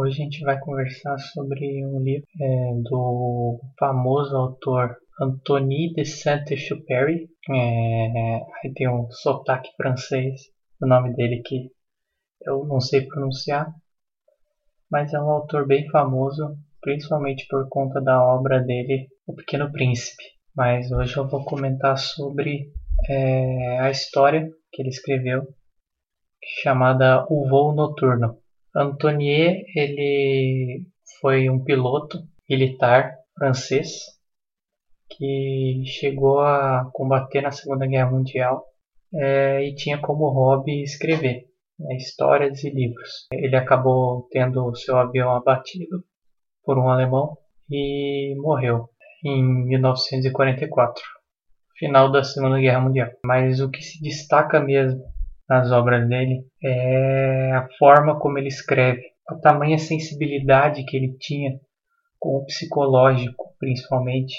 Hoje a gente vai conversar sobre um livro é, do famoso autor Anthony de Saint-Exupéry. É, aí tem um sotaque francês o nome dele que eu não sei pronunciar, mas é um autor bem famoso, principalmente por conta da obra dele, O Pequeno Príncipe. Mas hoje eu vou comentar sobre é, a história que ele escreveu, chamada O Voo Noturno. Antonier ele foi um piloto militar francês que chegou a combater na Segunda Guerra Mundial é, e tinha como hobby escrever né, histórias e livros. Ele acabou tendo seu avião abatido por um alemão e morreu em 1944, final da Segunda Guerra Mundial. Mas o que se destaca mesmo nas obras dele é a forma como ele escreve, a tamanha sensibilidade que ele tinha com o psicológico, principalmente,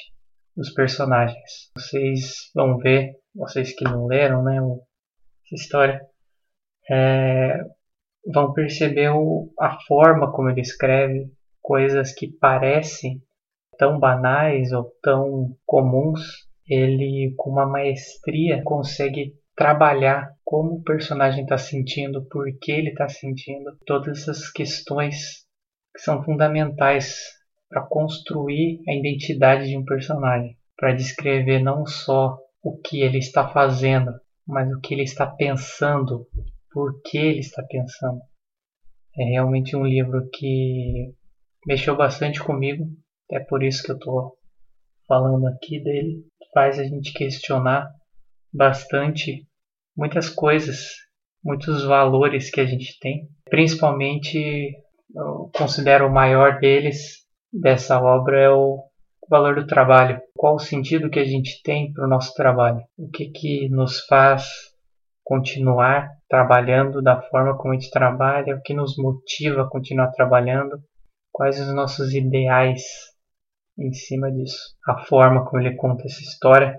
dos personagens. Vocês vão ver, vocês que não leram, né, essa história, é, vão perceber o, a forma como ele escreve coisas que parecem tão banais ou tão comuns, ele com uma maestria consegue trabalhar como o personagem está sentindo, por que ele está sentindo, todas essas questões que são fundamentais para construir a identidade de um personagem, para descrever não só o que ele está fazendo, mas o que ele está pensando, por que ele está pensando. É realmente um livro que mexeu bastante comigo, é por isso que eu estou falando aqui dele, faz a gente questionar bastante muitas coisas, muitos valores que a gente tem. Principalmente, eu considero o maior deles dessa obra é o valor do trabalho. Qual o sentido que a gente tem para o nosso trabalho? O que, que nos faz continuar trabalhando da forma como a gente trabalha? O que nos motiva a continuar trabalhando? Quais os nossos ideais em cima disso? A forma como ele conta essa história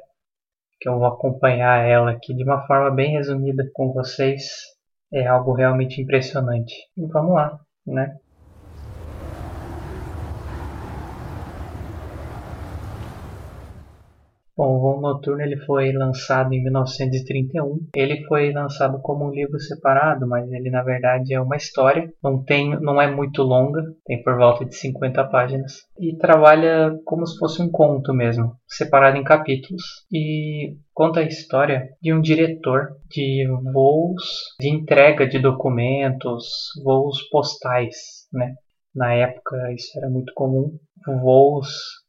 que eu vou acompanhar ela aqui de uma forma bem resumida com vocês. É algo realmente impressionante. E vamos lá, né? Bom, o Voo Noturno ele foi lançado em 1931. Ele foi lançado como um livro separado, mas ele na verdade é uma história. Não tem, não é muito longa, tem por volta de 50 páginas e trabalha como se fosse um conto mesmo, separado em capítulos. E conta a história de um diretor de voos de entrega de documentos, voos postais, né? Na época isso era muito comum, voos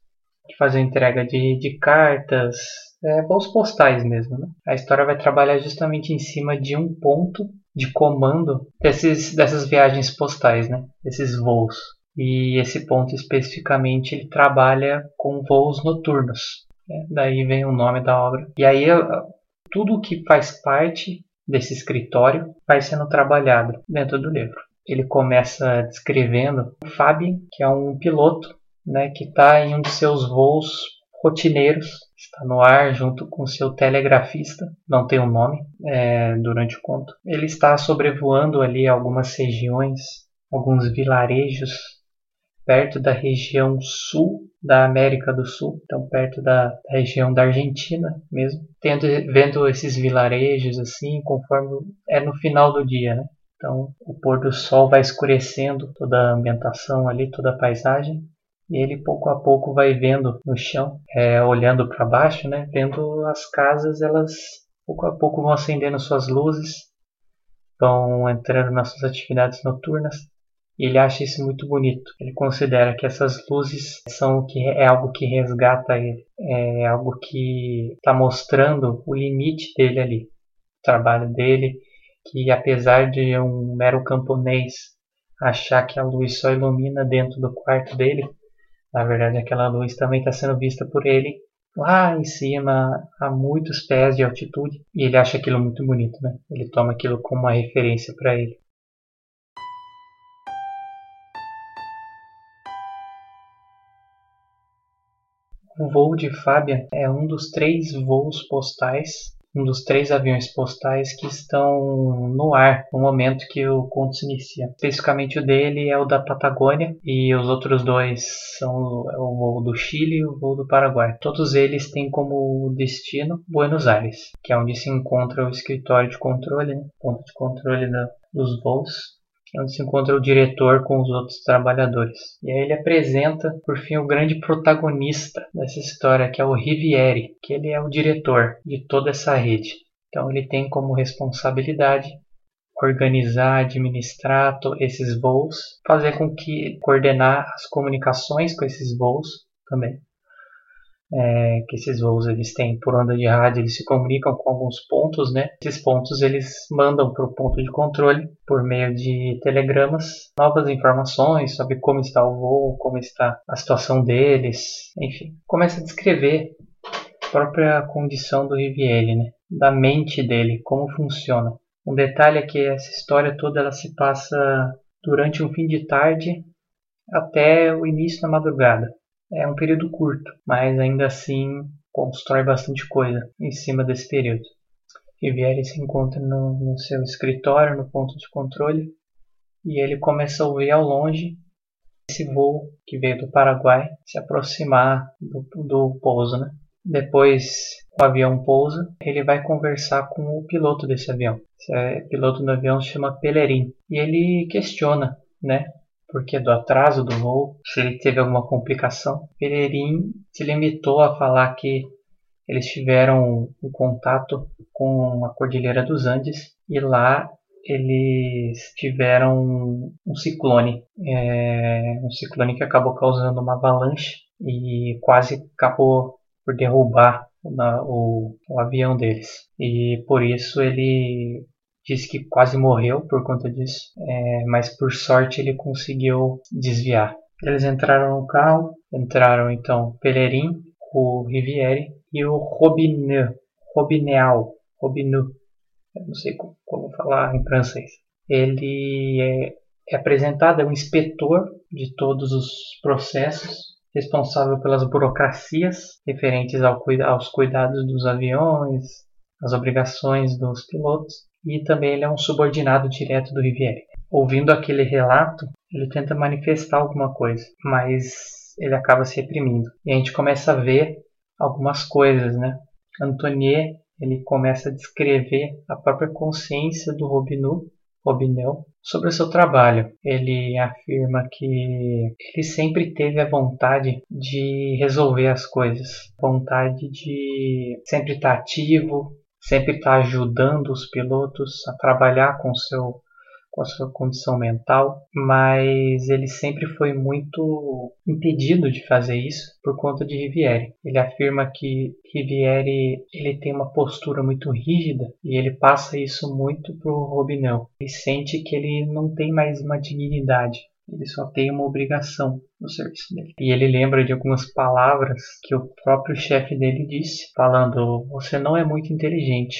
que fazem entrega de, de cartas, é, voos postais mesmo. Né? A história vai trabalhar justamente em cima de um ponto de comando desses, dessas viagens postais, né? desses voos. E esse ponto especificamente ele trabalha com voos noturnos. Né? Daí vem o nome da obra. E aí tudo que faz parte desse escritório vai sendo trabalhado dentro do livro. Ele começa descrevendo o Fábio, que é um piloto né, que está em um de seus voos rotineiros, está no ar junto com seu telegrafista, não tem um nome é, durante o conto. Ele está sobrevoando ali algumas regiões, alguns vilarejos perto da região sul da América do Sul, então perto da, da região da Argentina mesmo, tendo, vendo esses vilarejos assim, conforme é no final do dia, né? Então o pôr do sol vai escurecendo toda a ambientação ali, toda a paisagem, e ele pouco a pouco vai vendo no chão, é, olhando para baixo, né, vendo as casas, elas pouco a pouco vão acendendo suas luzes, vão entrando nas suas atividades noturnas. E ele acha isso muito bonito. Ele considera que essas luzes são que é algo que resgata ele, é algo que está mostrando o limite dele ali, o trabalho dele, que apesar de um mero camponês achar que a luz só ilumina dentro do quarto dele, na verdade, aquela luz também está sendo vista por ele lá em cima, a muitos pés de altitude, e ele acha aquilo muito bonito, né? Ele toma aquilo como uma referência para ele. O voo de Fábia é um dos três voos postais um dos três aviões postais que estão no ar no momento que o conto se inicia. Especificamente o dele é o da Patagônia e os outros dois são é o voo do Chile e o voo do Paraguai. Todos eles têm como destino Buenos Aires, que é onde se encontra o escritório de controle, né? ponto de controle da, dos voos onde se encontra o diretor com os outros trabalhadores. E aí ele apresenta, por fim, o grande protagonista dessa história, que é o Rivieri, que ele é o diretor de toda essa rede. Então ele tem como responsabilidade organizar, administrar esses voos, fazer com que coordenar as comunicações com esses voos também é, que esses voos eles têm por onda de rádio, eles se comunicam com alguns pontos, né? Esses pontos eles mandam para o ponto de controle por meio de telegramas novas informações sobre como está o voo, como está a situação deles, enfim, começa a descrever a própria condição do Riviere, né? Da mente dele, como funciona. Um detalhe é que essa história toda ela se passa durante um fim de tarde até o início da madrugada. É um período curto, mas ainda assim constrói bastante coisa em cima desse período. Riviere se encontra no, no seu escritório, no ponto de controle, e ele começa a ouvir ao longe esse voo que veio do Paraguai se aproximar do, do pouso. Né? Depois o avião pousa, ele vai conversar com o piloto desse avião. Esse é, piloto do avião se chama Pelerin. E ele questiona né, porque do atraso do voo, se ele teve alguma complicação. Pereirin se limitou a falar que eles tiveram um contato com a Cordilheira dos Andes e lá eles tiveram um ciclone, é, um ciclone que acabou causando uma avalanche e quase acabou por derrubar o, o avião deles. E por isso ele disse que quase morreu por conta disso, é, mas por sorte ele conseguiu desviar. Eles entraram no carro, entraram então Pelerin, o Riviere e o Robineau, Robineau, Robineau, eu não sei como, como falar em francês. Ele é, é apresentado, é o inspetor de todos os processos, responsável pelas burocracias referentes ao, aos cuidados dos aviões, as obrigações dos pilotos e também ele é um subordinado direto do Riviere. Ouvindo aquele relato, ele tenta manifestar alguma coisa, mas ele acaba se reprimindo. E a gente começa a ver algumas coisas, né? Antonier, ele começa a descrever a própria consciência do Robineau, Robinel sobre o seu trabalho. Ele afirma que ele sempre teve a vontade de resolver as coisas, vontade de sempre estar ativo, sempre está ajudando os pilotos a trabalhar com, seu, com a sua condição mental, mas ele sempre foi muito impedido de fazer isso por conta de Riviere. Ele afirma que Riviere ele tem uma postura muito rígida e ele passa isso muito para o Robinão. Ele sente que ele não tem mais uma dignidade ele só tem uma obrigação no serviço dele. E ele lembra de algumas palavras que o próprio chefe dele disse, falando: Você não é muito inteligente,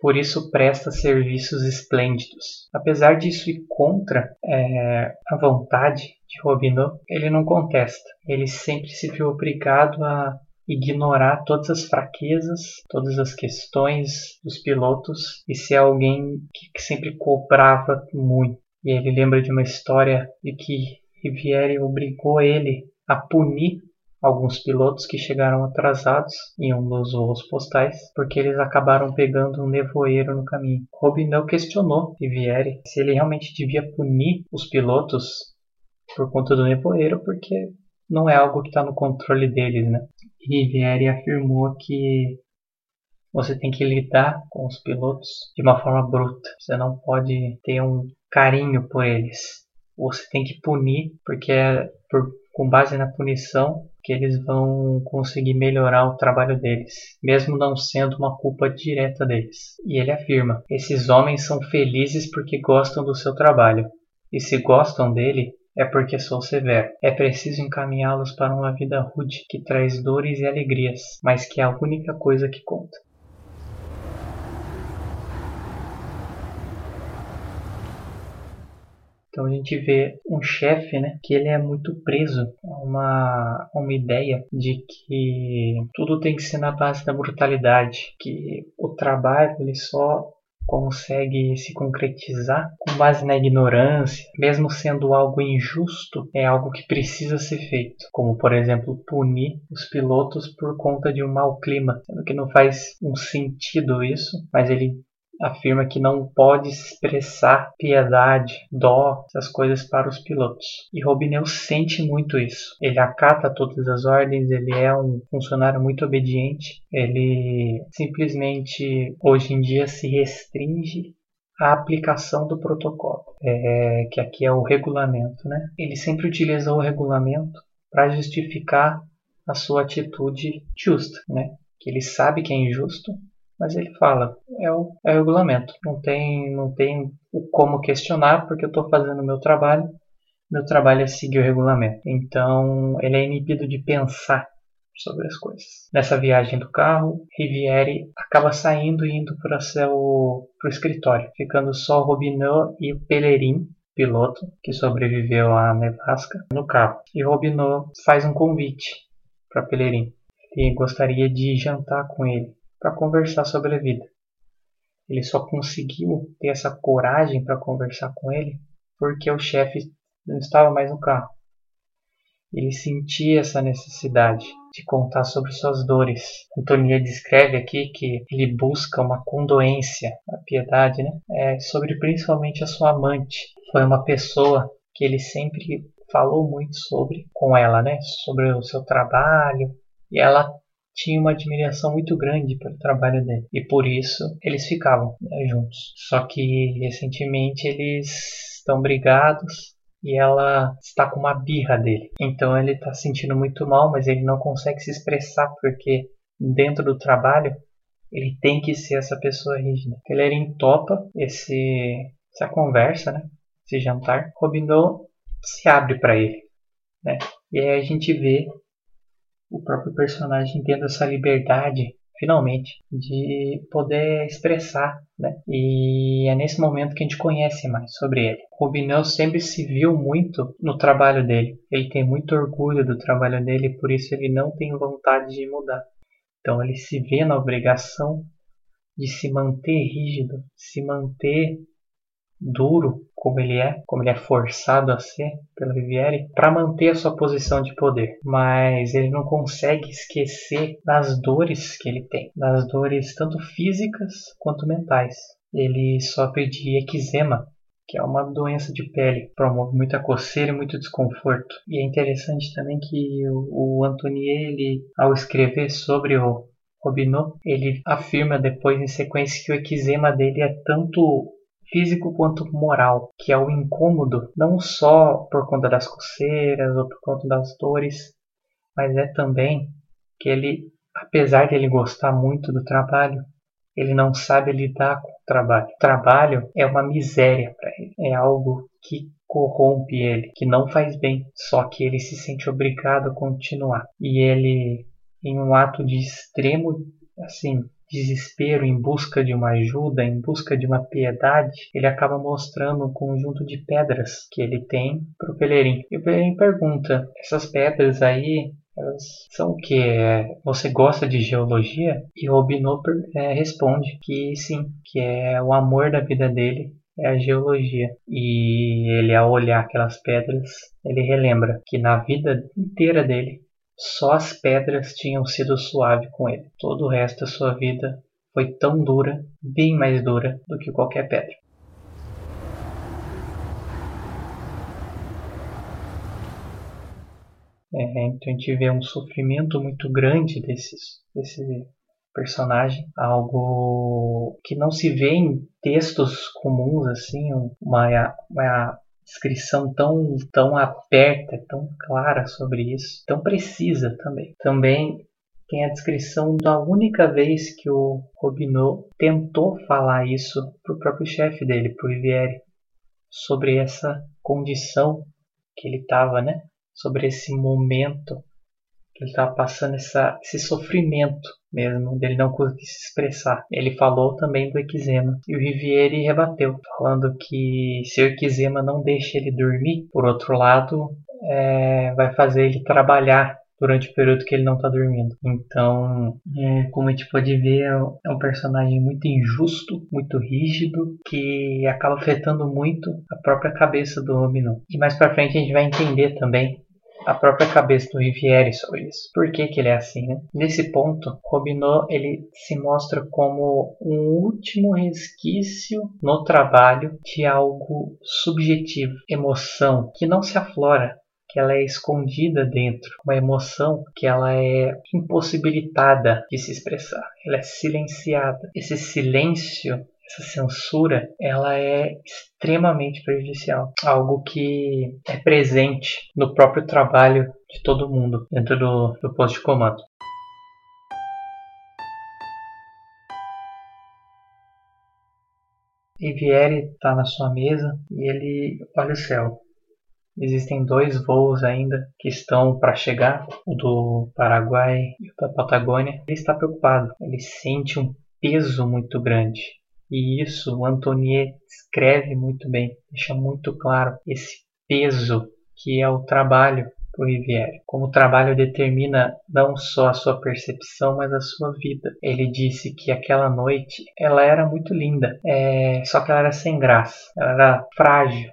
por isso presta serviços esplêndidos. Apesar disso ir contra é, a vontade de Robinot, ele não contesta. Ele sempre se viu obrigado a ignorar todas as fraquezas, todas as questões dos pilotos e ser alguém que sempre cobrava muito. E ele lembra de uma história de que Riviere obrigou ele a punir alguns pilotos que chegaram atrasados em um dos voos postais, porque eles acabaram pegando um nevoeiro no caminho. Robinão questionou Riviere se ele realmente devia punir os pilotos por conta do nevoeiro, porque não é algo que está no controle deles, né? Riviere afirmou que você tem que lidar com os pilotos de uma forma bruta. Você não pode ter um carinho por eles. Você tem que punir, porque é por, com base na punição que eles vão conseguir melhorar o trabalho deles, mesmo não sendo uma culpa direta deles. E ele afirma: esses homens são felizes porque gostam do seu trabalho, e se gostam dele, é porque sou severo. É preciso encaminhá-los para uma vida rude que traz dores e alegrias, mas que é a única coisa que conta. Então a gente vê um chefe, né, que ele é muito preso a uma, uma ideia de que tudo tem que ser na base da brutalidade, que o trabalho ele só consegue se concretizar com base na ignorância, mesmo sendo algo injusto, é algo que precisa ser feito, como por exemplo punir os pilotos por conta de um mau clima, sendo que não faz um sentido isso, mas ele afirma que não pode expressar piedade, dó, essas coisas para os pilotos. E Robineu sente muito isso. Ele acata todas as ordens, ele é um funcionário muito obediente, ele simplesmente hoje em dia se restringe à aplicação do protocolo, é, que aqui é o regulamento. Né? Ele sempre utiliza o regulamento para justificar a sua atitude justa, né? que ele sabe que é injusto, mas ele fala, é o, é o regulamento. Não tem, não tem o como questionar, porque eu estou fazendo o meu trabalho. Meu trabalho é seguir o regulamento. Então, ele é inibido de pensar sobre as coisas. Nessa viagem do carro, Riviere acaba saindo e indo para o escritório, ficando só o Robineau e o Pellerin, piloto, que sobreviveu à nevasca, no carro. E Robineau faz um convite para Pellerin. Ele gostaria de jantar com ele para conversar sobre a vida. Ele só conseguiu ter essa coragem para conversar com ele porque o chefe não estava mais no carro. Ele sentia essa necessidade de contar sobre suas dores. Antonia descreve aqui que ele busca uma condoência, a piedade, né? É sobre principalmente a sua amante. Foi uma pessoa que ele sempre falou muito sobre com ela, né? Sobre o seu trabalho. E ela tinha uma admiração muito grande pelo trabalho dele e por isso eles ficavam né, juntos. Só que recentemente eles estão brigados e ela está com uma birra dele. Então ele está se sentindo muito mal, mas ele não consegue se expressar porque dentro do trabalho ele tem que ser essa pessoa rígida. Ele entopa esse essa conversa, né? Esse jantar. Robinou se abre para ele, né? E aí a gente vê o próprio personagem tendo essa liberdade, finalmente, de poder expressar, né? E é nesse momento que a gente conhece mais sobre ele. Rubinel sempre se viu muito no trabalho dele. Ele tem muito orgulho do trabalho dele por isso ele não tem vontade de mudar. Então ele se vê na obrigação de se manter rígido, se manter duro como ele é, como ele é forçado a ser pelo Riviere, para manter a sua posição de poder. Mas ele não consegue esquecer das dores que ele tem, das dores tanto físicas quanto mentais. Ele sofre de eczema, que é uma doença de pele, promove muita coceira e muito desconforto. E é interessante também que o, Antonier, ele, ao escrever sobre o Robineau, ele afirma depois em sequência que o eczema dele é tanto físico quanto moral, que é o incômodo, não só por conta das coceiras ou por conta das dores, mas é também que ele, apesar de ele gostar muito do trabalho, ele não sabe lidar com o trabalho. O trabalho é uma miséria para ele, é algo que corrompe ele, que não faz bem, só que ele se sente obrigado a continuar. E ele, em um ato de extremo, assim, desespero em busca de uma ajuda, em busca de uma piedade, ele acaba mostrando um conjunto de pedras que ele tem para o Pelerim. E o Pelerim pergunta: essas pedras aí elas são o que? Você gosta de geologia? E o Obinop é, responde que sim, que é o amor da vida dele é a geologia. E ele, ao olhar aquelas pedras, ele relembra que na vida inteira dele só as pedras tinham sido suave com ele. Todo o resto da sua vida foi tão dura, bem mais dura do que qualquer pedra. É, então a gente vê um sofrimento muito grande desses, desse personagem, algo que não se vê em textos comuns assim, uma, uma descrição tão, tão aberta, tão clara sobre isso, tão precisa também. Também tem a descrição da única vez que o Robineau tentou falar isso para o próprio chefe dele, para o Riviere, sobre essa condição que ele estava, né? Sobre esse momento Ele estava passando essa, esse sofrimento mesmo, dele não conseguir se expressar. Ele falou também do eczema. E o Riviere rebateu, falando que se o eczema não deixa ele dormir, por outro lado, é, vai fazer ele trabalhar durante o período que ele não está dormindo. Então, é, como a gente pode ver, é um personagem muito injusto, muito rígido, que acaba afetando muito a própria cabeça do Romino. E mais para frente a gente vai entender também a própria cabeça do Riviere sobre isso. Por que, que ele é assim, né? Nesse ponto, Robineau ele se mostra como um último resquício no trabalho de algo subjetivo, emoção, que não se aflora, que ela é escondida dentro, uma emoção que ela é impossibilitada de se expressar, ela é silenciada. Esse silêncio essa censura ela é extremamente prejudicial, algo que é presente no próprio trabalho de todo mundo dentro do, do posto de comando. Riviere está na sua mesa e ele olha o céu. Existem dois voos ainda que estão para chegar, o do Paraguai e o da Patagônia. Ele está preocupado, ele sente um peso muito grande e isso o Antonier escreve muito bem, deixa muito claro esse peso que é o trabalho para o Rivière. Como o trabalho determina não só a sua percepção, mas a sua vida. Ele disse que aquela noite ela era muito linda, é, só que ela era sem graça, ela era frágil,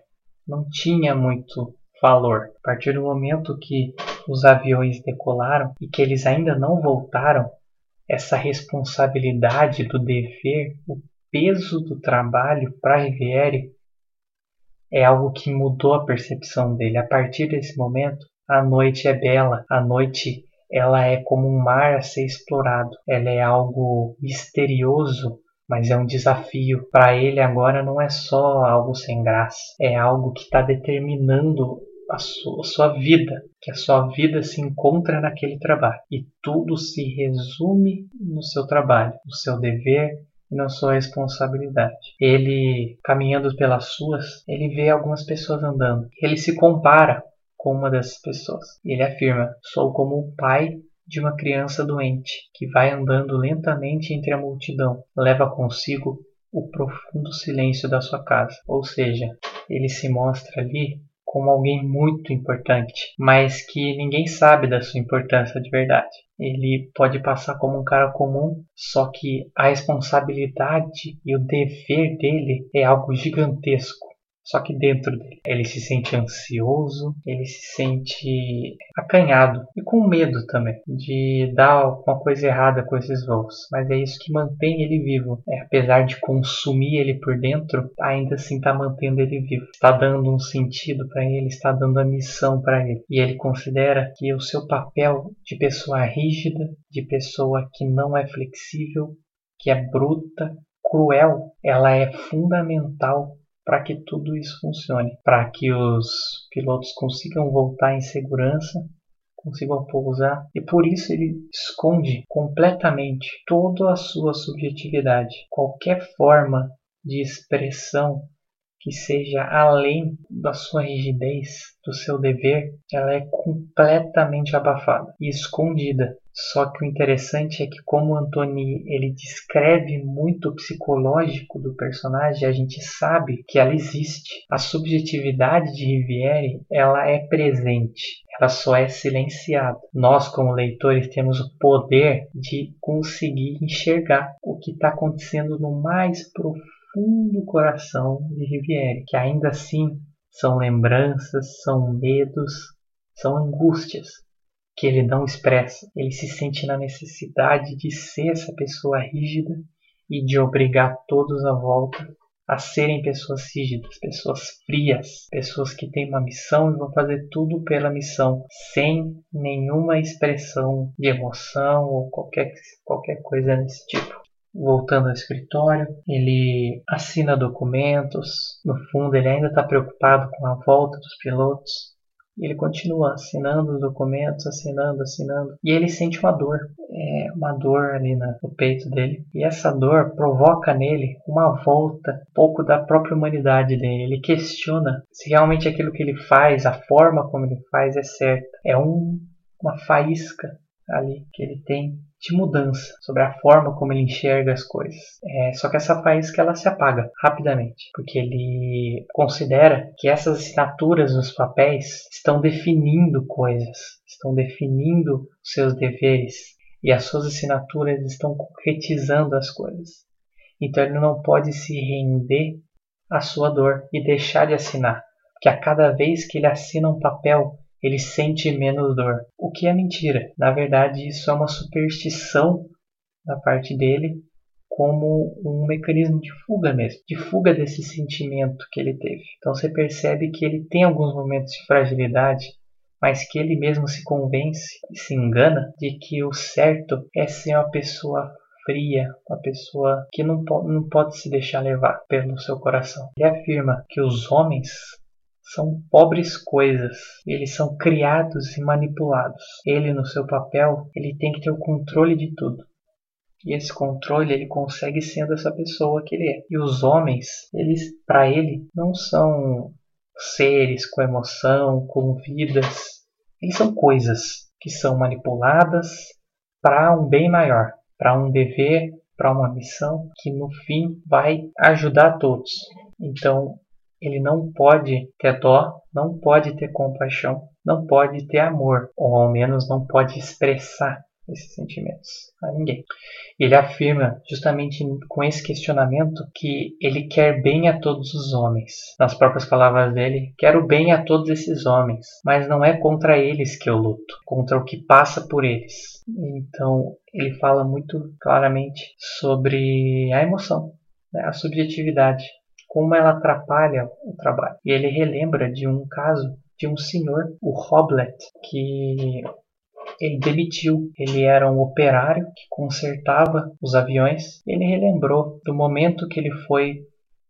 não tinha muito valor. A partir do momento que os aviões decolaram e que eles ainda não voltaram, essa responsabilidade do dever, o peso do trabalho para Riviere é algo que mudou a percepção dele. A partir desse momento, a noite é bela, a noite ela é como um mar a ser explorado. Ela é algo misterioso, mas é um desafio. Para ele agora não é só algo sem graça, é algo que está determinando a a sua, vida, que a sua vida se encontra naquele trabalho. E tudo se resume no seu trabalho, no seu dever, e não sua responsabilidade. Ele, caminhando pelas suas, ele vê algumas pessoas andando. Ele se compara com uma dessas pessoas. Ele afirma: Sou como o pai de uma criança doente que vai andando lentamente entre a multidão, leva consigo o profundo silêncio da sua casa. Ou seja, ele se mostra ali como alguém muito importante, mas que ninguém sabe da sua importância de verdade. Ele pode passar como um cara comum, só que a responsabilidade e o dever dele é algo gigantesco. Só que dentro dele, ele se sente ansioso, ele se sente acanhado e com medo também de dar alguma coisa errada com esses voos. Mas é isso que mantém ele vivo. É, apesar de consumir ele por dentro, ainda assim está mantendo ele vivo. Está dando um sentido para ele, está dando a missão para ele. E ele considera que o seu papel de pessoa rígida, de pessoa que não é flexível, que é bruta, cruel, ela é fundamental para que tudo isso funcione, para que os pilotos consigam voltar em segurança, consigam pousar, e por isso ele esconde completamente toda a sua subjetividade, qualquer forma de expressão que seja além da sua rigidez, do seu dever, ela é completamente abafada e escondida. Só que o interessante é que como Antoni ele descreve muito o psicológico do personagem, a gente sabe que ela existe. A subjetividade de Riviere, ela é presente, ela só é silenciada. Nós como leitores temos o poder de conseguir enxergar o que está acontecendo no mais profundo coração de Riviere, que ainda assim são lembranças, são medos, são angústias que ele não expressa. Ele se sente na necessidade de ser essa pessoa rígida e de obrigar todos à volta a serem pessoas rígidas, pessoas frias, pessoas que têm uma missão e vão fazer tudo pela missão, sem nenhuma expressão de emoção ou qualquer, qualquer coisa desse tipo voltando ao escritório, ele assina documentos. No fundo, ele ainda está preocupado com a volta dos pilotos. Ele continua assinando os documentos, assinando, assinando. E ele sente uma dor, é, uma dor ali no peito dele. E essa dor provoca nele uma volta um pouco da própria humanidade dele. Ele questiona se realmente aquilo que ele faz, a forma como ele faz é certa. É um uma faísca ali que ele tem de mudança sobre a forma como ele enxerga as coisas. É, só que essa faísca ela se apaga rapidamente, porque ele considera que essas assinaturas nos papéis estão definindo coisas, estão definindo seus deveres e as suas assinaturas estão concretizando as coisas. Então ele não pode se render à sua dor e deixar de assinar, porque a cada vez que ele assina um papel, ele sente menos dor. O que é mentira. Na verdade, isso é uma superstição da parte dele, como um mecanismo de fuga mesmo, de fuga desse sentimento que ele teve. Então você percebe que ele tem alguns momentos de fragilidade, mas que ele mesmo se convence e se engana de que o certo é ser uma pessoa fria, uma pessoa que não, po não pode se deixar levar pelo seu coração. Ele afirma que os homens são pobres coisas. Eles são criados e manipulados. Ele, no seu papel, ele tem que ter o controle de tudo. E esse controle ele consegue sendo essa pessoa que ele é. E os homens, eles, para ele, não são seres com emoção, com vidas. Eles são coisas que são manipuladas para um bem maior, para um dever, para uma missão que no fim vai ajudar todos. Então, ele não pode ter dó, não pode ter compaixão, não pode ter amor, ou ao menos não pode expressar esses sentimentos a ninguém. Ele afirma, justamente com esse questionamento, que ele quer bem a todos os homens. Nas próprias palavras dele, quero bem a todos esses homens, mas não é contra eles que eu luto, contra o que passa por eles. Então, ele fala muito claramente sobre a emoção, né, a subjetividade como ela atrapalha o trabalho. E ele relembra de um caso de um senhor, o Hoblet, que ele demitiu. Ele era um operário que consertava os aviões. Ele relembrou do momento que ele foi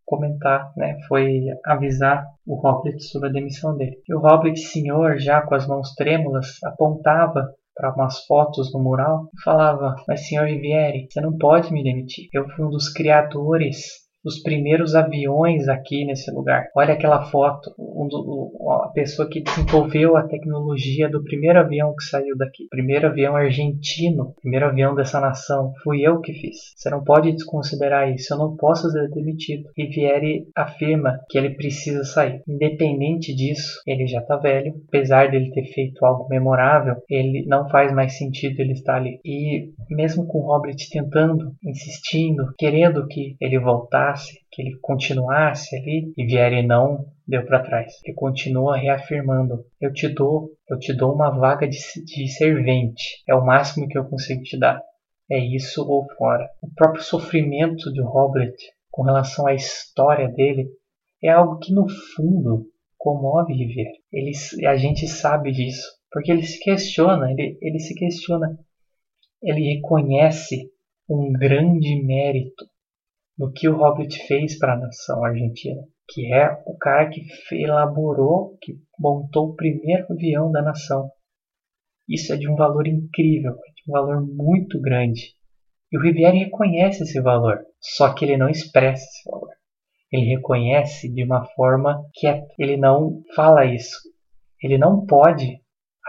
comentar, né, foi avisar o Hoblet sobre a demissão dele. E o Hoblet, senhor, já com as mãos trêmulas, apontava para umas fotos no mural e falava: Mas senhor Riviere, você não pode me demitir. Eu fui um dos criadores os primeiros aviões aqui nesse lugar. Olha aquela foto, um do, a pessoa que desenvolveu a tecnologia do primeiro avião que saiu daqui. Primeiro avião argentino, primeiro avião dessa nação. Fui eu que fiz. Você não pode desconsiderar isso. Eu não posso ser demitido. Riviere afirma que ele precisa sair. Independente disso, ele já está velho. Apesar dele ter feito algo memorável, ele não faz mais sentido ele estar ali. E mesmo com Robert tentando, insistindo, querendo que ele voltasse, que ele continuasse ali, e Vieri não deu para trás. Ele continua reafirmando: Eu te dou, eu te dou uma vaga de, de servente. É o máximo que eu consigo te dar. É isso ou fora. O próprio sofrimento de Robert com relação à história dele é algo que no fundo comove Rivière. Ele, a gente sabe disso, porque ele se questiona, ele, ele se questiona, ele reconhece um grande mérito do que o Hobbit fez para a nação argentina, que é o cara que elaborou, que montou o primeiro avião da nação. Isso é de um valor incrível, é de um valor muito grande. E o Riviere reconhece esse valor, só que ele não expressa esse valor. Ele reconhece de uma forma que ele não fala isso. Ele não pode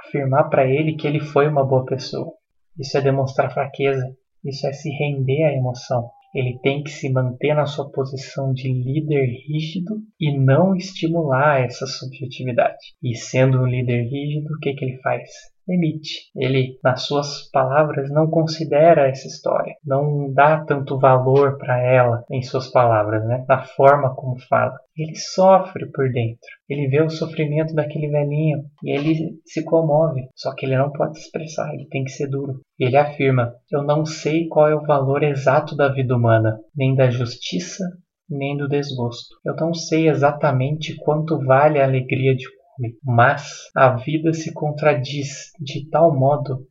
afirmar para ele que ele foi uma boa pessoa. Isso é demonstrar fraqueza, isso é se render à emoção. Ele tem que se manter na sua posição de líder rígido e não estimular essa subjetividade. E sendo um líder rígido, o que, que ele faz? Demite. Ele, nas suas palavras, não considera essa história, não dá tanto valor para ela em suas palavras, né? na forma como fala. Ele sofre por dentro. Ele vê o sofrimento daquele velhinho e ele se comove. Só que ele não pode expressar, ele tem que ser duro. Ele afirma: Eu não sei qual é o valor exato da vida humana, nem da justiça, nem do desgosto. Eu não sei exatamente quanto vale a alegria de mas a vida se contradiz de tal modo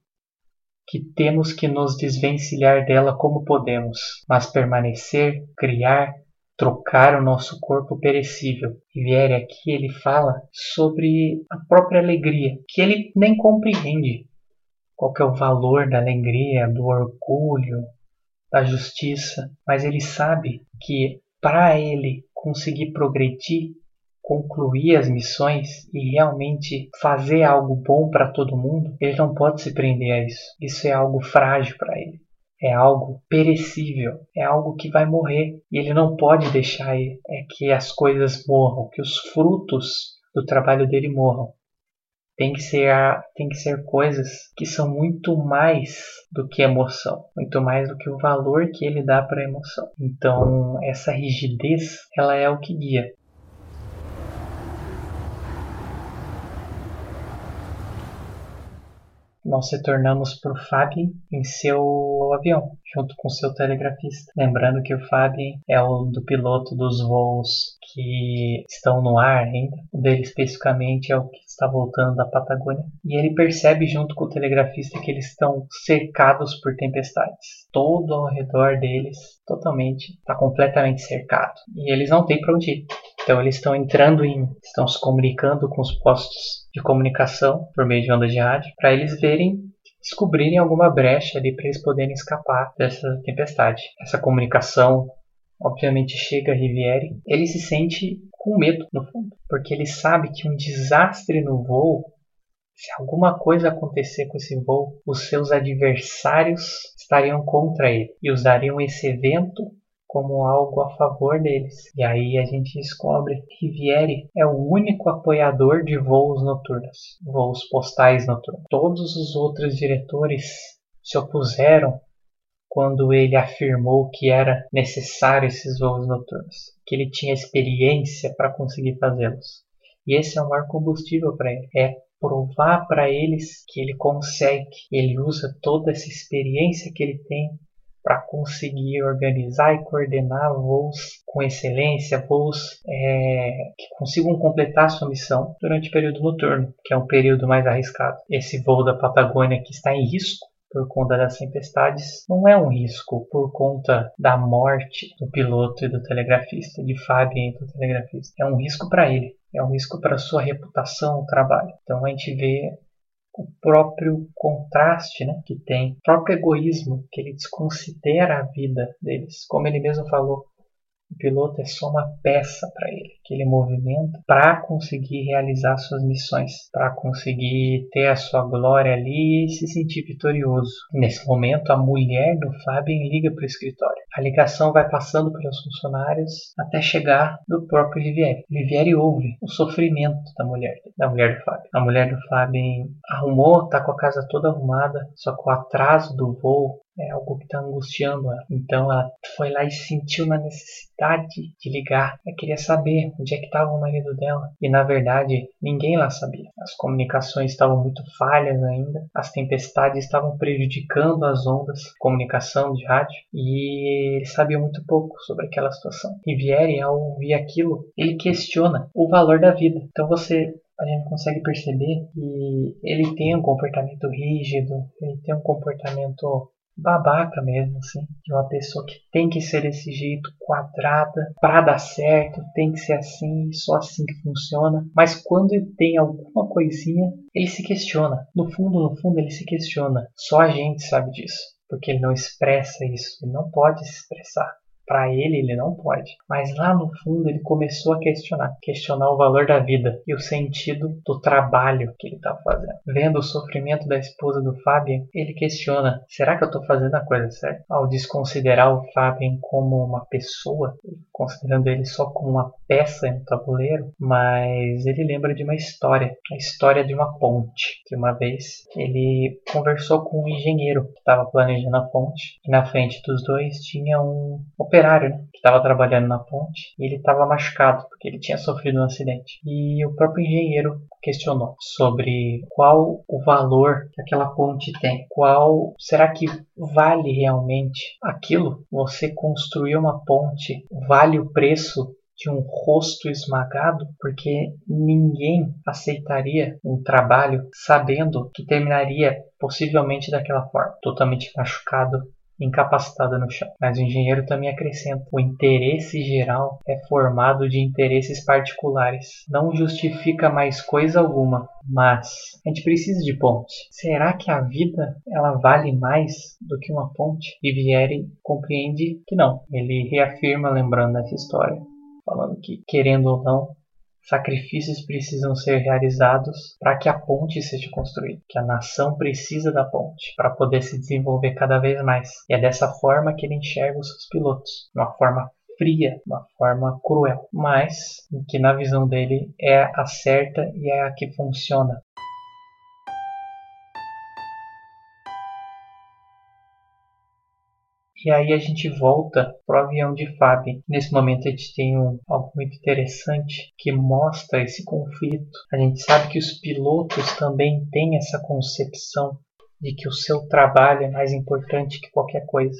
que temos que nos desvencilhar dela como podemos, mas permanecer, criar, trocar o nosso corpo perecível. E Viere aqui ele fala sobre a própria alegria, que ele nem compreende qual é o valor da alegria, do orgulho, da justiça, mas ele sabe que para ele conseguir progredir, concluir as missões e realmente fazer algo bom para todo mundo, ele não pode se prender a isso. Isso é algo frágil para ele. É algo perecível, é algo que vai morrer e ele não pode deixar é que as coisas morram, que os frutos do trabalho dele morram. Tem que ser tem que ser coisas que são muito mais do que emoção, muito mais do que o valor que ele dá para a emoção. Então, essa rigidez, ela é o que guia. Nós retornamos para o Fabien em seu avião, junto com seu telegrafista. Lembrando que o Fabien é o do piloto dos voos que estão no ar ainda. O dele especificamente é o que está voltando da Patagônia. E ele percebe junto com o telegrafista que eles estão cercados por tempestades. Todo ao redor deles, totalmente, está completamente cercado. E eles não têm para onde ir. Então eles estão entrando em, estão se comunicando com os postos de comunicação por meio de ondas de rádio, para eles verem descobrirem alguma brecha ali para eles poderem escapar dessa tempestade. Essa comunicação obviamente chega a Riviere, ele se sente com medo no fundo, porque ele sabe que um desastre no voo, se alguma coisa acontecer com esse voo, os seus adversários estariam contra ele e usariam esse evento como algo a favor deles. E aí a gente descobre que Riviere é o único apoiador de voos noturnos, voos postais noturnos. Todos os outros diretores se opuseram quando ele afirmou que era necessário esses voos noturnos, que ele tinha experiência para conseguir fazê-los. E esse é o maior combustível para ele, é provar para eles que ele consegue. Ele usa toda essa experiência que ele tem para conseguir organizar e coordenar voos com excelência, voos é, que consigam completar sua missão durante o período noturno, que é um período mais arriscado. Esse voo da Patagônia que está em risco por conta das tempestades não é um risco por conta da morte do piloto e do telegrafista, de Fábio e do telegrafista. É um risco para ele, é um risco para sua reputação, o trabalho. Então a gente vê o próprio contraste né, que tem, o próprio egoísmo que ele desconsidera a vida deles. Como ele mesmo falou, o piloto é só uma peça para ele, que ele movimenta para conseguir realizar suas missões, para conseguir ter a sua glória ali e se sentir vitorioso. Nesse momento, a mulher do Fábio liga para o escritório. A ligação vai passando pelos funcionários até chegar do próprio Riviere. Riviere ouve o sofrimento da mulher, da mulher do Fábio. A mulher do Fábio arrumou, tá com a casa toda arrumada, só com o atraso do voo é algo que está angustiando ela. Então ela foi lá e sentiu na necessidade de ligar. Ela queria saber onde é que estava o marido dela. E na verdade ninguém lá sabia. As comunicações estavam muito falhas ainda. As tempestades estavam prejudicando as ondas de comunicação de rádio. E ele sabia muito pouco sobre aquela situação. Riviere, ao ouvir aquilo, ele questiona o valor da vida. Então você a gente consegue perceber que ele tem um comportamento rígido, ele tem um comportamento babaca mesmo, assim, de uma pessoa que tem que ser desse jeito, quadrada, para dar certo, tem que ser assim, só assim que funciona. Mas quando ele tem alguma coisinha, ele se questiona. No fundo, no fundo, ele se questiona. Só a gente sabe disso, porque ele não expressa isso, ele não pode se expressar para ele ele não pode. Mas lá no fundo ele começou a questionar, questionar o valor da vida e o sentido do trabalho que ele estava fazendo. Vendo o sofrimento da esposa do Fabian, ele questiona: será que eu estou fazendo a coisa certa? Ao desconsiderar o Fabian como uma pessoa, considerando ele só como uma peça no tabuleiro, mas ele lembra de uma história, a história de uma ponte. Que uma vez ele conversou com um engenheiro que estava planejando a ponte e na frente dos dois tinha um operador operário, né, que estava trabalhando na ponte, e ele estava machucado porque ele tinha sofrido um acidente. E o próprio engenheiro questionou sobre qual o valor que aquela ponte tem, qual será que vale realmente aquilo? Você construir uma ponte vale o preço de um rosto esmagado, porque ninguém aceitaria um trabalho sabendo que terminaria possivelmente daquela forma, totalmente machucado, incapacitada no chão. Mas o engenheiro também acrescenta: o interesse geral é formado de interesses particulares. Não justifica mais coisa alguma, mas a gente precisa de ponte. Será que a vida ela vale mais do que uma ponte? E Vieri compreende que não. Ele reafirma lembrando essa história, falando que querendo ou não Sacrifícios precisam ser realizados para que a ponte seja construída, que a nação precisa da ponte para poder se desenvolver cada vez mais. E é dessa forma que ele enxerga os seus pilotos, uma forma fria, uma forma cruel, mas que na visão dele é a certa e é a que funciona. E aí a gente volta pro avião de Fab. Nesse momento a gente tem um, algo muito interessante que mostra esse conflito. A gente sabe que os pilotos também têm essa concepção de que o seu trabalho é mais importante que qualquer coisa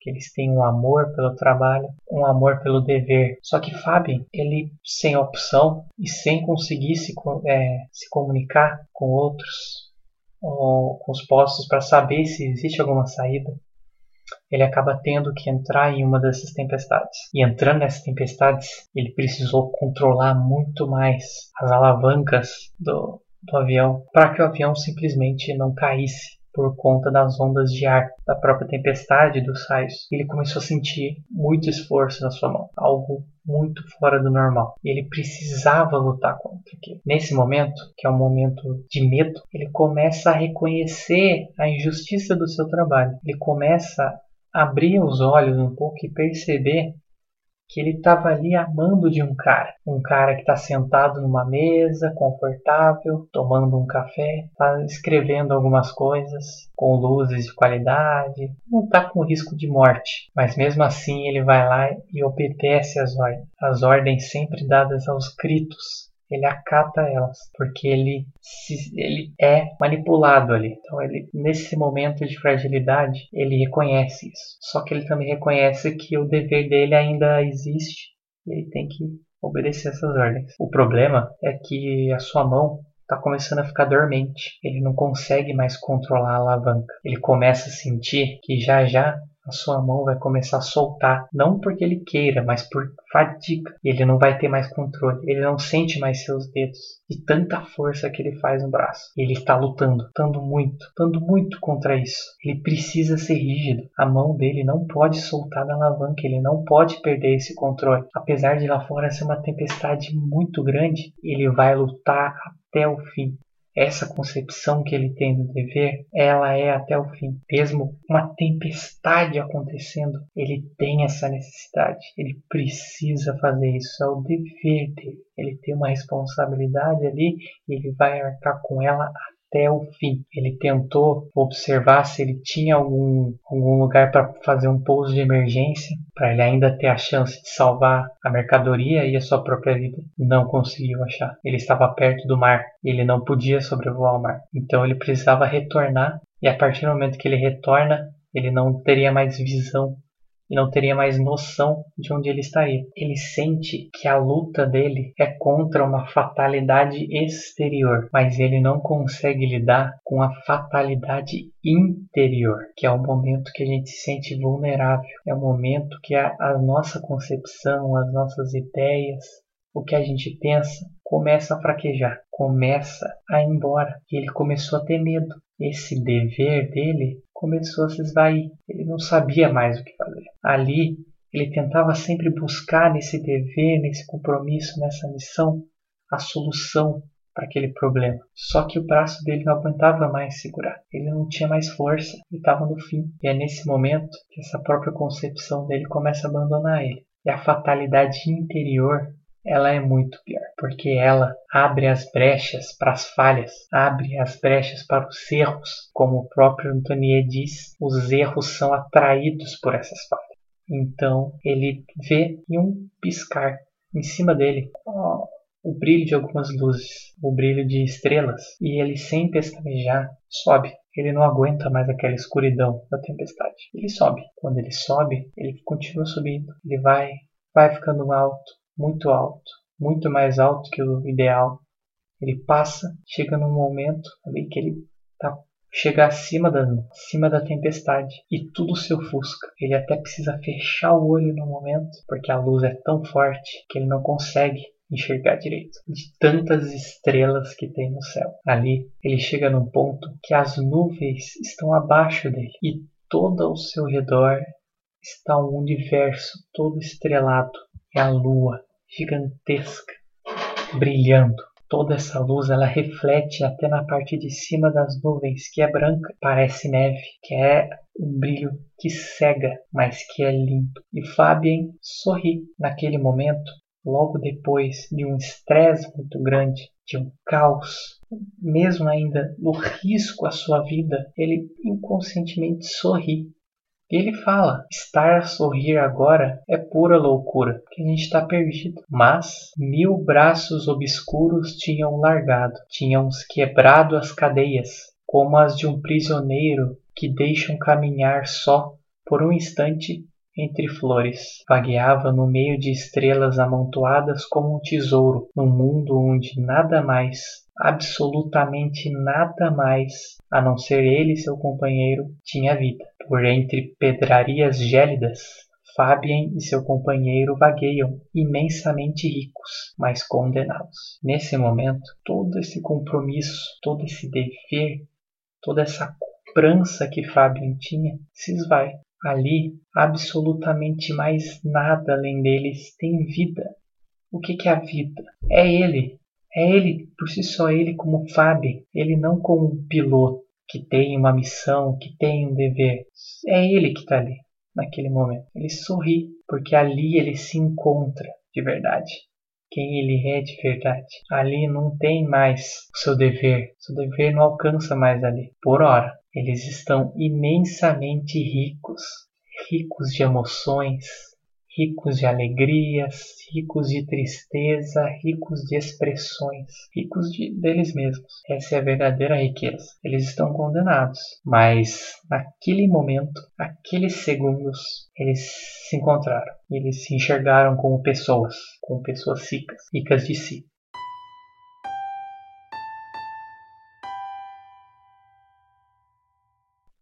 que eles têm um amor pelo trabalho, um amor pelo dever. Só que Fábio, ele sem opção e sem conseguir se, é, se comunicar com outros, ou com os postos para saber se existe alguma saída, ele acaba tendo que entrar em uma dessas tempestades. E entrando nessas tempestades, ele precisou controlar muito mais as alavancas do, do avião para que o avião simplesmente não caísse por conta das ondas de ar da própria tempestade dos raios. Ele começou a sentir muito esforço na sua mão, algo muito fora do normal. Ele precisava lutar contra aquilo. Nesse momento, que é um momento de medo, ele começa a reconhecer a injustiça do seu trabalho. Ele começa abrir os olhos um pouco e perceber que ele estava ali amando de um cara. Um cara que está sentado numa mesa, confortável, tomando um café, está escrevendo algumas coisas com luzes de qualidade, não está com risco de morte. Mas mesmo assim ele vai lá e obedece as ordens. As ordens sempre dadas aos gritos ele acata elas, porque ele, se, ele é manipulado ali. Então, ele, nesse momento de fragilidade, ele reconhece isso. Só que ele também reconhece que o dever dele ainda existe e ele tem que obedecer essas ordens. O problema é que a sua mão está começando a ficar dormente. Ele não consegue mais controlar a alavanca. Ele começa a sentir que já já a sua mão vai começar a soltar, não porque ele queira, mas por fadiga. Ele não vai ter mais controle, ele não sente mais seus dedos de tanta força que ele faz no braço. Ele está lutando, lutando muito, lutando muito contra isso. Ele precisa ser rígido. A mão dele não pode soltar da alavanca, ele não pode perder esse controle. Apesar de lá fora ser uma tempestade muito grande, ele vai lutar até o fim essa concepção que ele tem do dever, ela é até o fim. Mesmo uma tempestade acontecendo, ele tem essa necessidade. Ele precisa fazer isso. É o dever dele. Ele tem uma responsabilidade ali e ele vai arcar com ela até o fim. Ele tentou observar se ele tinha algum, algum lugar para fazer um pouso de emergência, para ele ainda ter a chance de salvar a mercadoria e a sua própria vida. Não conseguiu achar. Ele estava perto do mar, ele não podia sobrevoar o mar. Então ele precisava retornar, e a partir do momento que ele retorna, ele não teria mais visão e não teria mais noção de onde ele estaria. Ele sente que a luta dele é contra uma fatalidade exterior, mas ele não consegue lidar com a fatalidade interior, que é o momento que a gente se sente vulnerável, é o momento que a, a nossa concepção, as nossas ideias, o que a gente pensa começa a fraquejar, começa a ir embora. Ele começou a ter medo. Esse dever dele começou a se esvair. Ele não sabia mais o que fazer. Ali, ele tentava sempre buscar nesse dever, nesse compromisso, nessa missão, a solução para aquele problema. Só que o braço dele não aguentava mais segurar. Ele não tinha mais força. Ele estava no fim. E é nesse momento que essa própria concepção dele começa a abandonar ele. E a fatalidade interior ela é muito pior, porque ela abre as brechas para as falhas, abre as brechas para os erros. Como o próprio Antonier diz, os erros são atraídos por essas falhas. Então ele vê em um piscar em cima dele ó, o brilho de algumas luzes, o brilho de estrelas, e ele, sem pestanejar, sobe. Ele não aguenta mais aquela escuridão da tempestade. Ele sobe. Quando ele sobe, ele continua subindo. Ele vai, vai ficando alto, muito alto, muito mais alto que o ideal. Ele passa, chega num momento ali que ele tá chega acima da, acima da tempestade e tudo se ofusca. Ele até precisa fechar o olho no momento, porque a luz é tão forte que ele não consegue enxergar direito de tantas estrelas que tem no céu. Ali ele chega num ponto que as nuvens estão abaixo dele e todo ao seu redor está um universo todo estrelado. É a lua gigantesca. brilhando. Toda essa luz ela reflete até na parte de cima das nuvens, que é branca, parece neve, que é um brilho que cega, mas que é limpo. E Fabien sorri naquele momento, logo depois de um estresse muito grande, de um caos, mesmo ainda no risco à sua vida, ele inconscientemente sorri ele fala: estar a sorrir agora é pura loucura, porque a gente está perdido. Mas mil braços obscuros tinham largado, tinham quebrado as cadeias, como as de um prisioneiro que deixam caminhar só por um instante entre flores. Vagueava no meio de estrelas amontoadas como um tesouro, num mundo onde nada mais absolutamente nada mais, a não ser ele e seu companheiro, tinha vida. Por entre pedrarias gélidas, Fabien e seu companheiro vagueiam, imensamente ricos, mas condenados. Nesse momento, todo esse compromisso, todo esse dever, toda essa cobrança que Fabien tinha se esvai. Ali, absolutamente mais nada além deles tem vida. O que, que é a vida? É ele, é ele, por si só, ele como Fábio, ele não como um piloto que tem uma missão, que tem um dever. É ele que está ali, naquele momento. Ele sorri, porque ali ele se encontra de verdade. Quem ele é de verdade. Ali não tem mais o seu dever. Seu dever não alcança mais ali. Por hora, eles estão imensamente ricos ricos de emoções, ricos de alegrias, ricos de tristeza, ricos de expressões, ricos de, deles mesmos. Essa é a verdadeira riqueza. Eles estão condenados, mas naquele momento, naqueles segundos, eles se encontraram. Eles se enxergaram como pessoas, como pessoas ricas, ricas de si.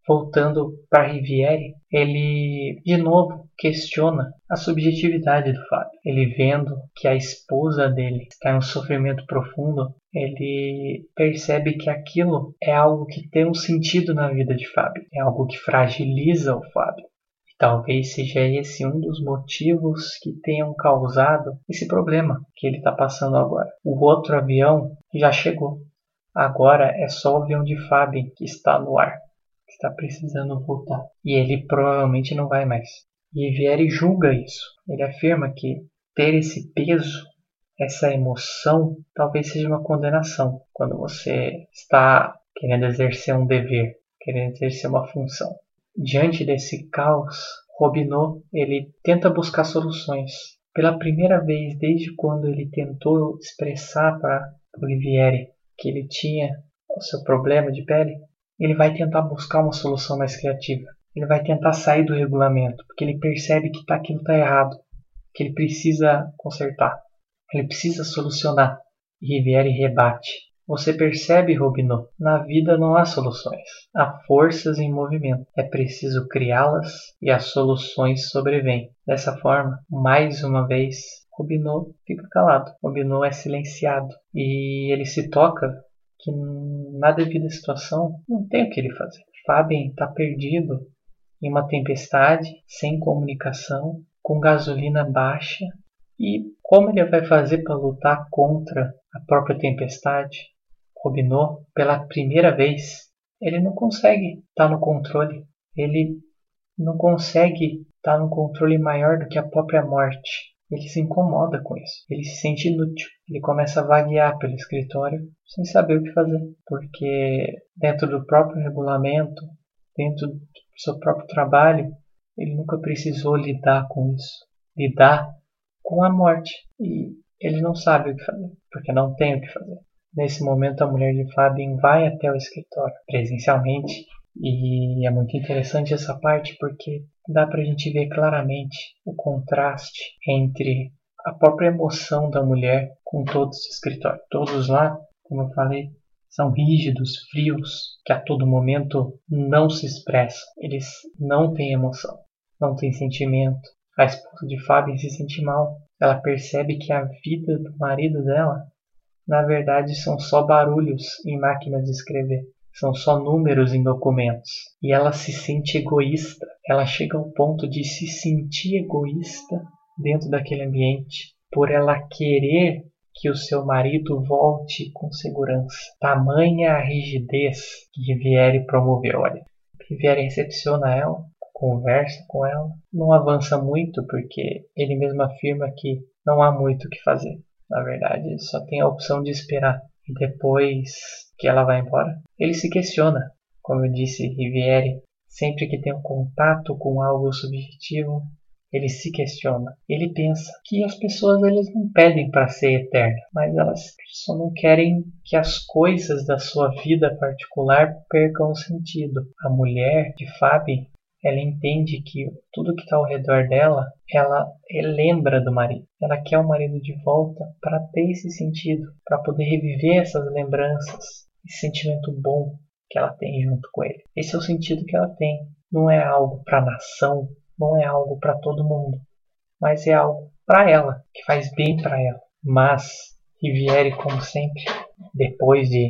Voltando para Riviere, ele de novo questiona a subjetividade do Fábio. Ele vendo que a esposa dele está em um sofrimento profundo, ele percebe que aquilo é algo que tem um sentido na vida de Fábio, é algo que fragiliza o Fábio. Talvez seja esse um dos motivos que tenham causado esse problema que ele está passando agora. O outro avião já chegou. Agora é só o avião de Fábio que está no ar está precisando voltar. E ele provavelmente não vai mais. E Vieri julga isso. Ele afirma que ter esse peso, essa emoção, talvez seja uma condenação. Quando você está querendo exercer um dever, querendo exercer uma função. Diante desse caos, Robineau ele tenta buscar soluções. Pela primeira vez desde quando ele tentou expressar para Olivieri que ele tinha o seu problema de pele, ele vai tentar buscar uma solução mais criativa. Ele vai tentar sair do regulamento, porque ele percebe que tá, aquilo está errado, que ele precisa consertar, ele precisa solucionar. E Riviere rebate. Você percebe, Robinot? Na vida não há soluções. Há forças em movimento. É preciso criá-las e as soluções sobrevêm. Dessa forma, mais uma vez, Robinot fica calado. Robinot é silenciado. E ele se toca que na devida situação não tem o que ele fazer. Fabien está perdido em uma tempestade, sem comunicação, com gasolina baixa. E como ele vai fazer para lutar contra a própria tempestade? Robinou, pela primeira vez, ele não consegue estar tá no controle. Ele não consegue estar tá no controle maior do que a própria morte. Ele se incomoda com isso. Ele se sente inútil. Ele começa a vaguear pelo escritório sem saber o que fazer, porque dentro do próprio regulamento, dentro do seu próprio trabalho, ele nunca precisou lidar com isso, lidar com a morte. E ele não sabe o que fazer, porque não tem o que fazer. Nesse momento, a mulher de Fabien vai até o escritório presencialmente e é muito interessante essa parte porque dá para a gente ver claramente o contraste entre a própria emoção da mulher com todos os escritórios. Todos lá, como eu falei, são rígidos, frios, que a todo momento não se expressam. Eles não têm emoção, não têm sentimento. A esposa de Fábio se sente mal. Ela percebe que a vida do marido dela, na verdade, são só barulhos em máquinas de escrever são só números em documentos. E ela se sente egoísta. Ela chega ao ponto de se sentir egoísta dentro daquele ambiente por ela querer que o seu marido volte com segurança. Tamanha a rigidez que Riviere promoveu ali. Riviere recepciona ela, conversa com ela, não avança muito porque ele mesmo afirma que não há muito o que fazer. Na verdade, só tem a opção de esperar. E depois que ela vai embora, ele se questiona. Como eu disse, Riviere, sempre que tem um contato com algo subjetivo, ele se questiona. Ele pensa que as pessoas eles não pedem para ser eterna, mas elas só não querem que as coisas da sua vida particular percam o sentido. A mulher de Fabi, ela entende que tudo que está ao redor dela, ela lembra do marido. Ela quer o marido de volta para ter esse sentido, para poder reviver essas lembranças, esse sentimento bom que ela tem junto com ele. Esse é o sentido que ela tem. Não é algo para a nação, não é algo para todo mundo, mas é algo para ela, que faz bem para ela. Mas Riviere, como sempre, depois de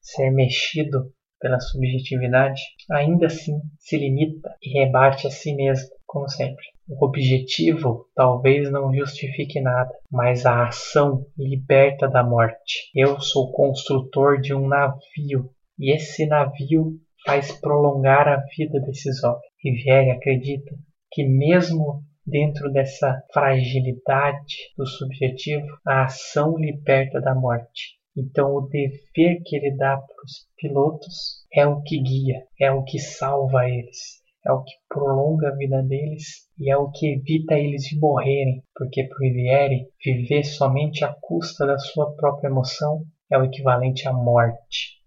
ser mexido pela subjetividade, ainda assim se limita e rebate a si mesmo, como sempre. O objetivo talvez não justifique nada, mas a ação liberta da morte. Eu sou construtor de um navio e esse navio faz prolongar a vida desses homens. Riviere acredita que mesmo dentro dessa fragilidade do subjetivo, a ação liberta da morte. Então, o dever que ele dá para os pilotos é o que guia, é o que salva eles, é o que prolonga a vida deles e é o que evita eles de morrerem, porque para o viver somente à custa da sua própria emoção é o equivalente à morte.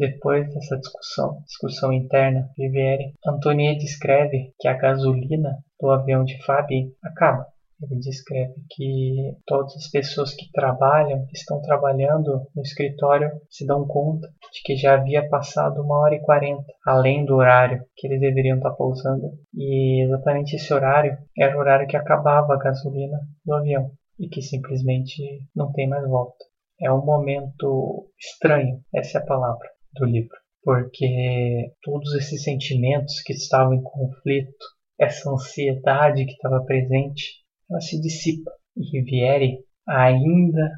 Depois dessa discussão, discussão interna, Viviere, Antonier descreve que a gasolina do avião de Fabi acaba. Ele descreve que todas as pessoas que trabalham, que estão trabalhando no escritório, se dão conta de que já havia passado uma hora e quarenta, além do horário que eles deveriam estar pousando. E exatamente esse horário era o horário que acabava a gasolina do avião e que simplesmente não tem mais volta. É um momento estranho, essa é a palavra do livro, porque todos esses sentimentos que estavam em conflito, essa ansiedade que estava presente, ela se dissipa. E Riviere, ainda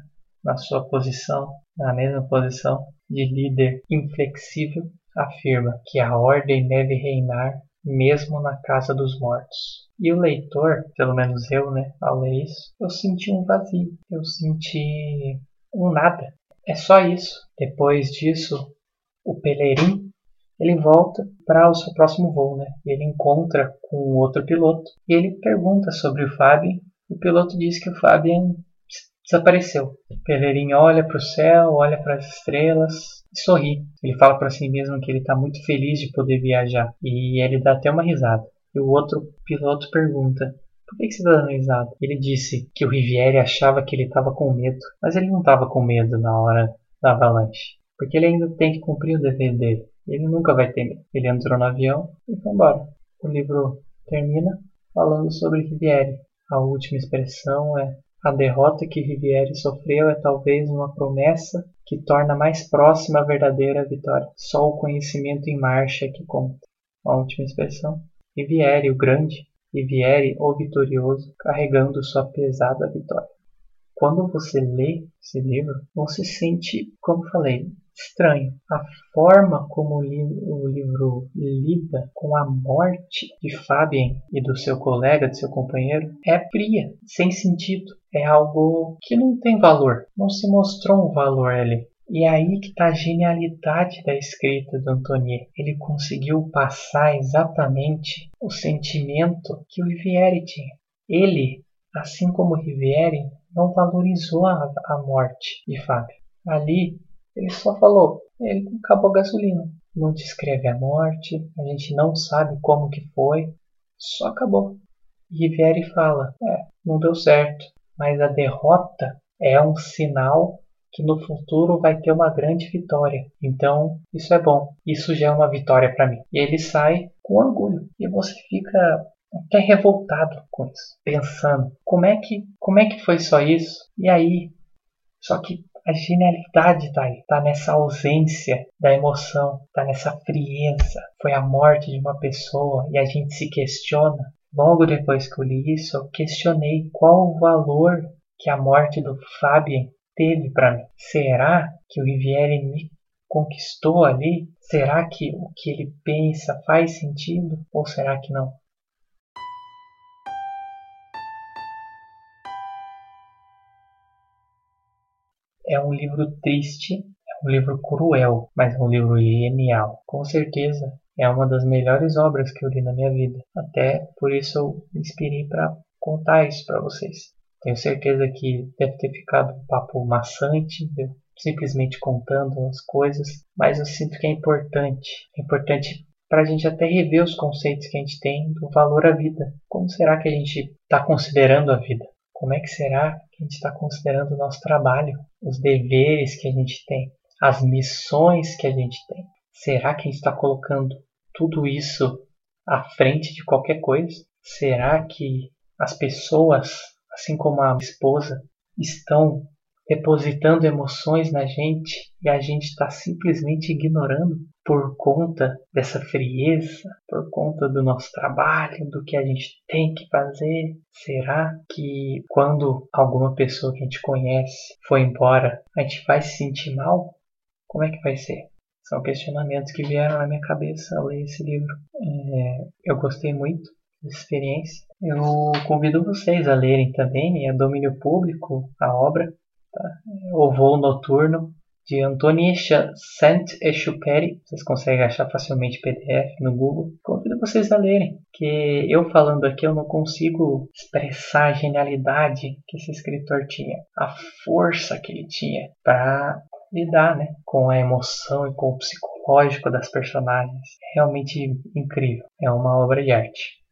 na sua posição, na mesma posição de líder inflexível, afirma que a ordem deve reinar mesmo na casa dos mortos. E o leitor, pelo menos eu, né, ao ler isso, eu senti um vazio, eu senti um nada. É só isso. Depois disso, o Peleirim, ele volta para o seu próximo voo, né? Ele encontra com outro piloto e ele pergunta sobre o. E o piloto diz que o Fabian desapareceu. O Peleirim olha para o céu, olha para as estrelas e sorri. Ele fala para si mesmo que ele está muito feliz de poder viajar e ele dá até uma risada. E o outro piloto pergunta: por que, você está dando risada? Ele disse que o Riviere achava que ele estava com medo, mas ele não estava com medo na hora da avalanche. Porque ele ainda tem que cumprir o dever dele. Ele nunca vai ter medo. Ele entrou no avião e foi embora. O livro termina falando sobre Riviere. A última expressão é a derrota que Riviere sofreu é talvez uma promessa que torna mais próxima a verdadeira vitória. Só o conhecimento em marcha é que conta. A última expressão. Riviere, o grande, Riviere, o vitorioso, carregando sua pesada vitória. Quando você lê esse livro, você sente, como falei, estranho. A forma como o livro lida com a morte de Fabian e do seu colega, de seu companheiro, é fria, sem sentido. É algo que não tem valor. Não se mostrou um valor ali. E é aí que está a genialidade da escrita do Antonier. Ele conseguiu passar exatamente o sentimento que o Riviere tinha. Ele, assim como o Riviere, não valorizou a, a morte de Fábio. Ali ele só falou, ele acabou a gasolina. Não descreve a morte, a gente não sabe como que foi, só acabou. Riviere fala, é, não deu certo, mas a derrota é um sinal que no futuro vai ter uma grande vitória. Então, isso é bom. Isso já é uma vitória para mim. E ele sai com orgulho. E você fica até revoltado com isso, pensando, como é que, como é que foi só isso? E aí, só que a genialidade tá aí, tá nessa ausência da emoção, tá nessa frieza. Foi a morte de uma pessoa e a gente se questiona. Logo depois que eu li isso, eu questionei qual o valor que a morte do Fabien teve para mim. Será que o Riviere me conquistou ali? Será que o que ele pensa faz sentido ou será que não? É um livro triste, é um livro cruel, mas é um livro genial. Com certeza é uma das melhores obras que eu li na minha vida. Até por isso eu me inspirei para contar isso para vocês. Tenho certeza que deve ter ficado um papo maçante, eu simplesmente contando as coisas, mas eu sinto que é importante. É importante para a gente até rever os conceitos que a gente tem do valor à vida. Como será que a gente está considerando a vida? Como é que será que a gente está considerando o nosso trabalho, os deveres que a gente tem, as missões que a gente tem? Será que a gente está colocando tudo isso à frente de qualquer coisa? Será que as pessoas, assim como a esposa, estão depositando emoções na gente e a gente está simplesmente ignorando por conta dessa frieza, por conta do nosso trabalho, do que a gente tem que fazer? Será que quando alguma pessoa que a gente conhece foi embora, a gente vai se sentir mal? Como é que vai ser? São questionamentos que vieram na minha cabeça ao ler esse livro. É, eu gostei muito dessa experiência. Eu convido vocês a lerem também, é domínio público a obra, tá? O Voo Noturno, de Antoine Saint-Exupéry. Vocês conseguem achar facilmente PDF no Google. Convido vocês a lerem, que eu falando aqui eu não consigo expressar a genialidade que esse escritor tinha, a força que ele tinha para lidar né, com a emoção e com o psicológico das personagens. É realmente incrível. É uma obra de arte.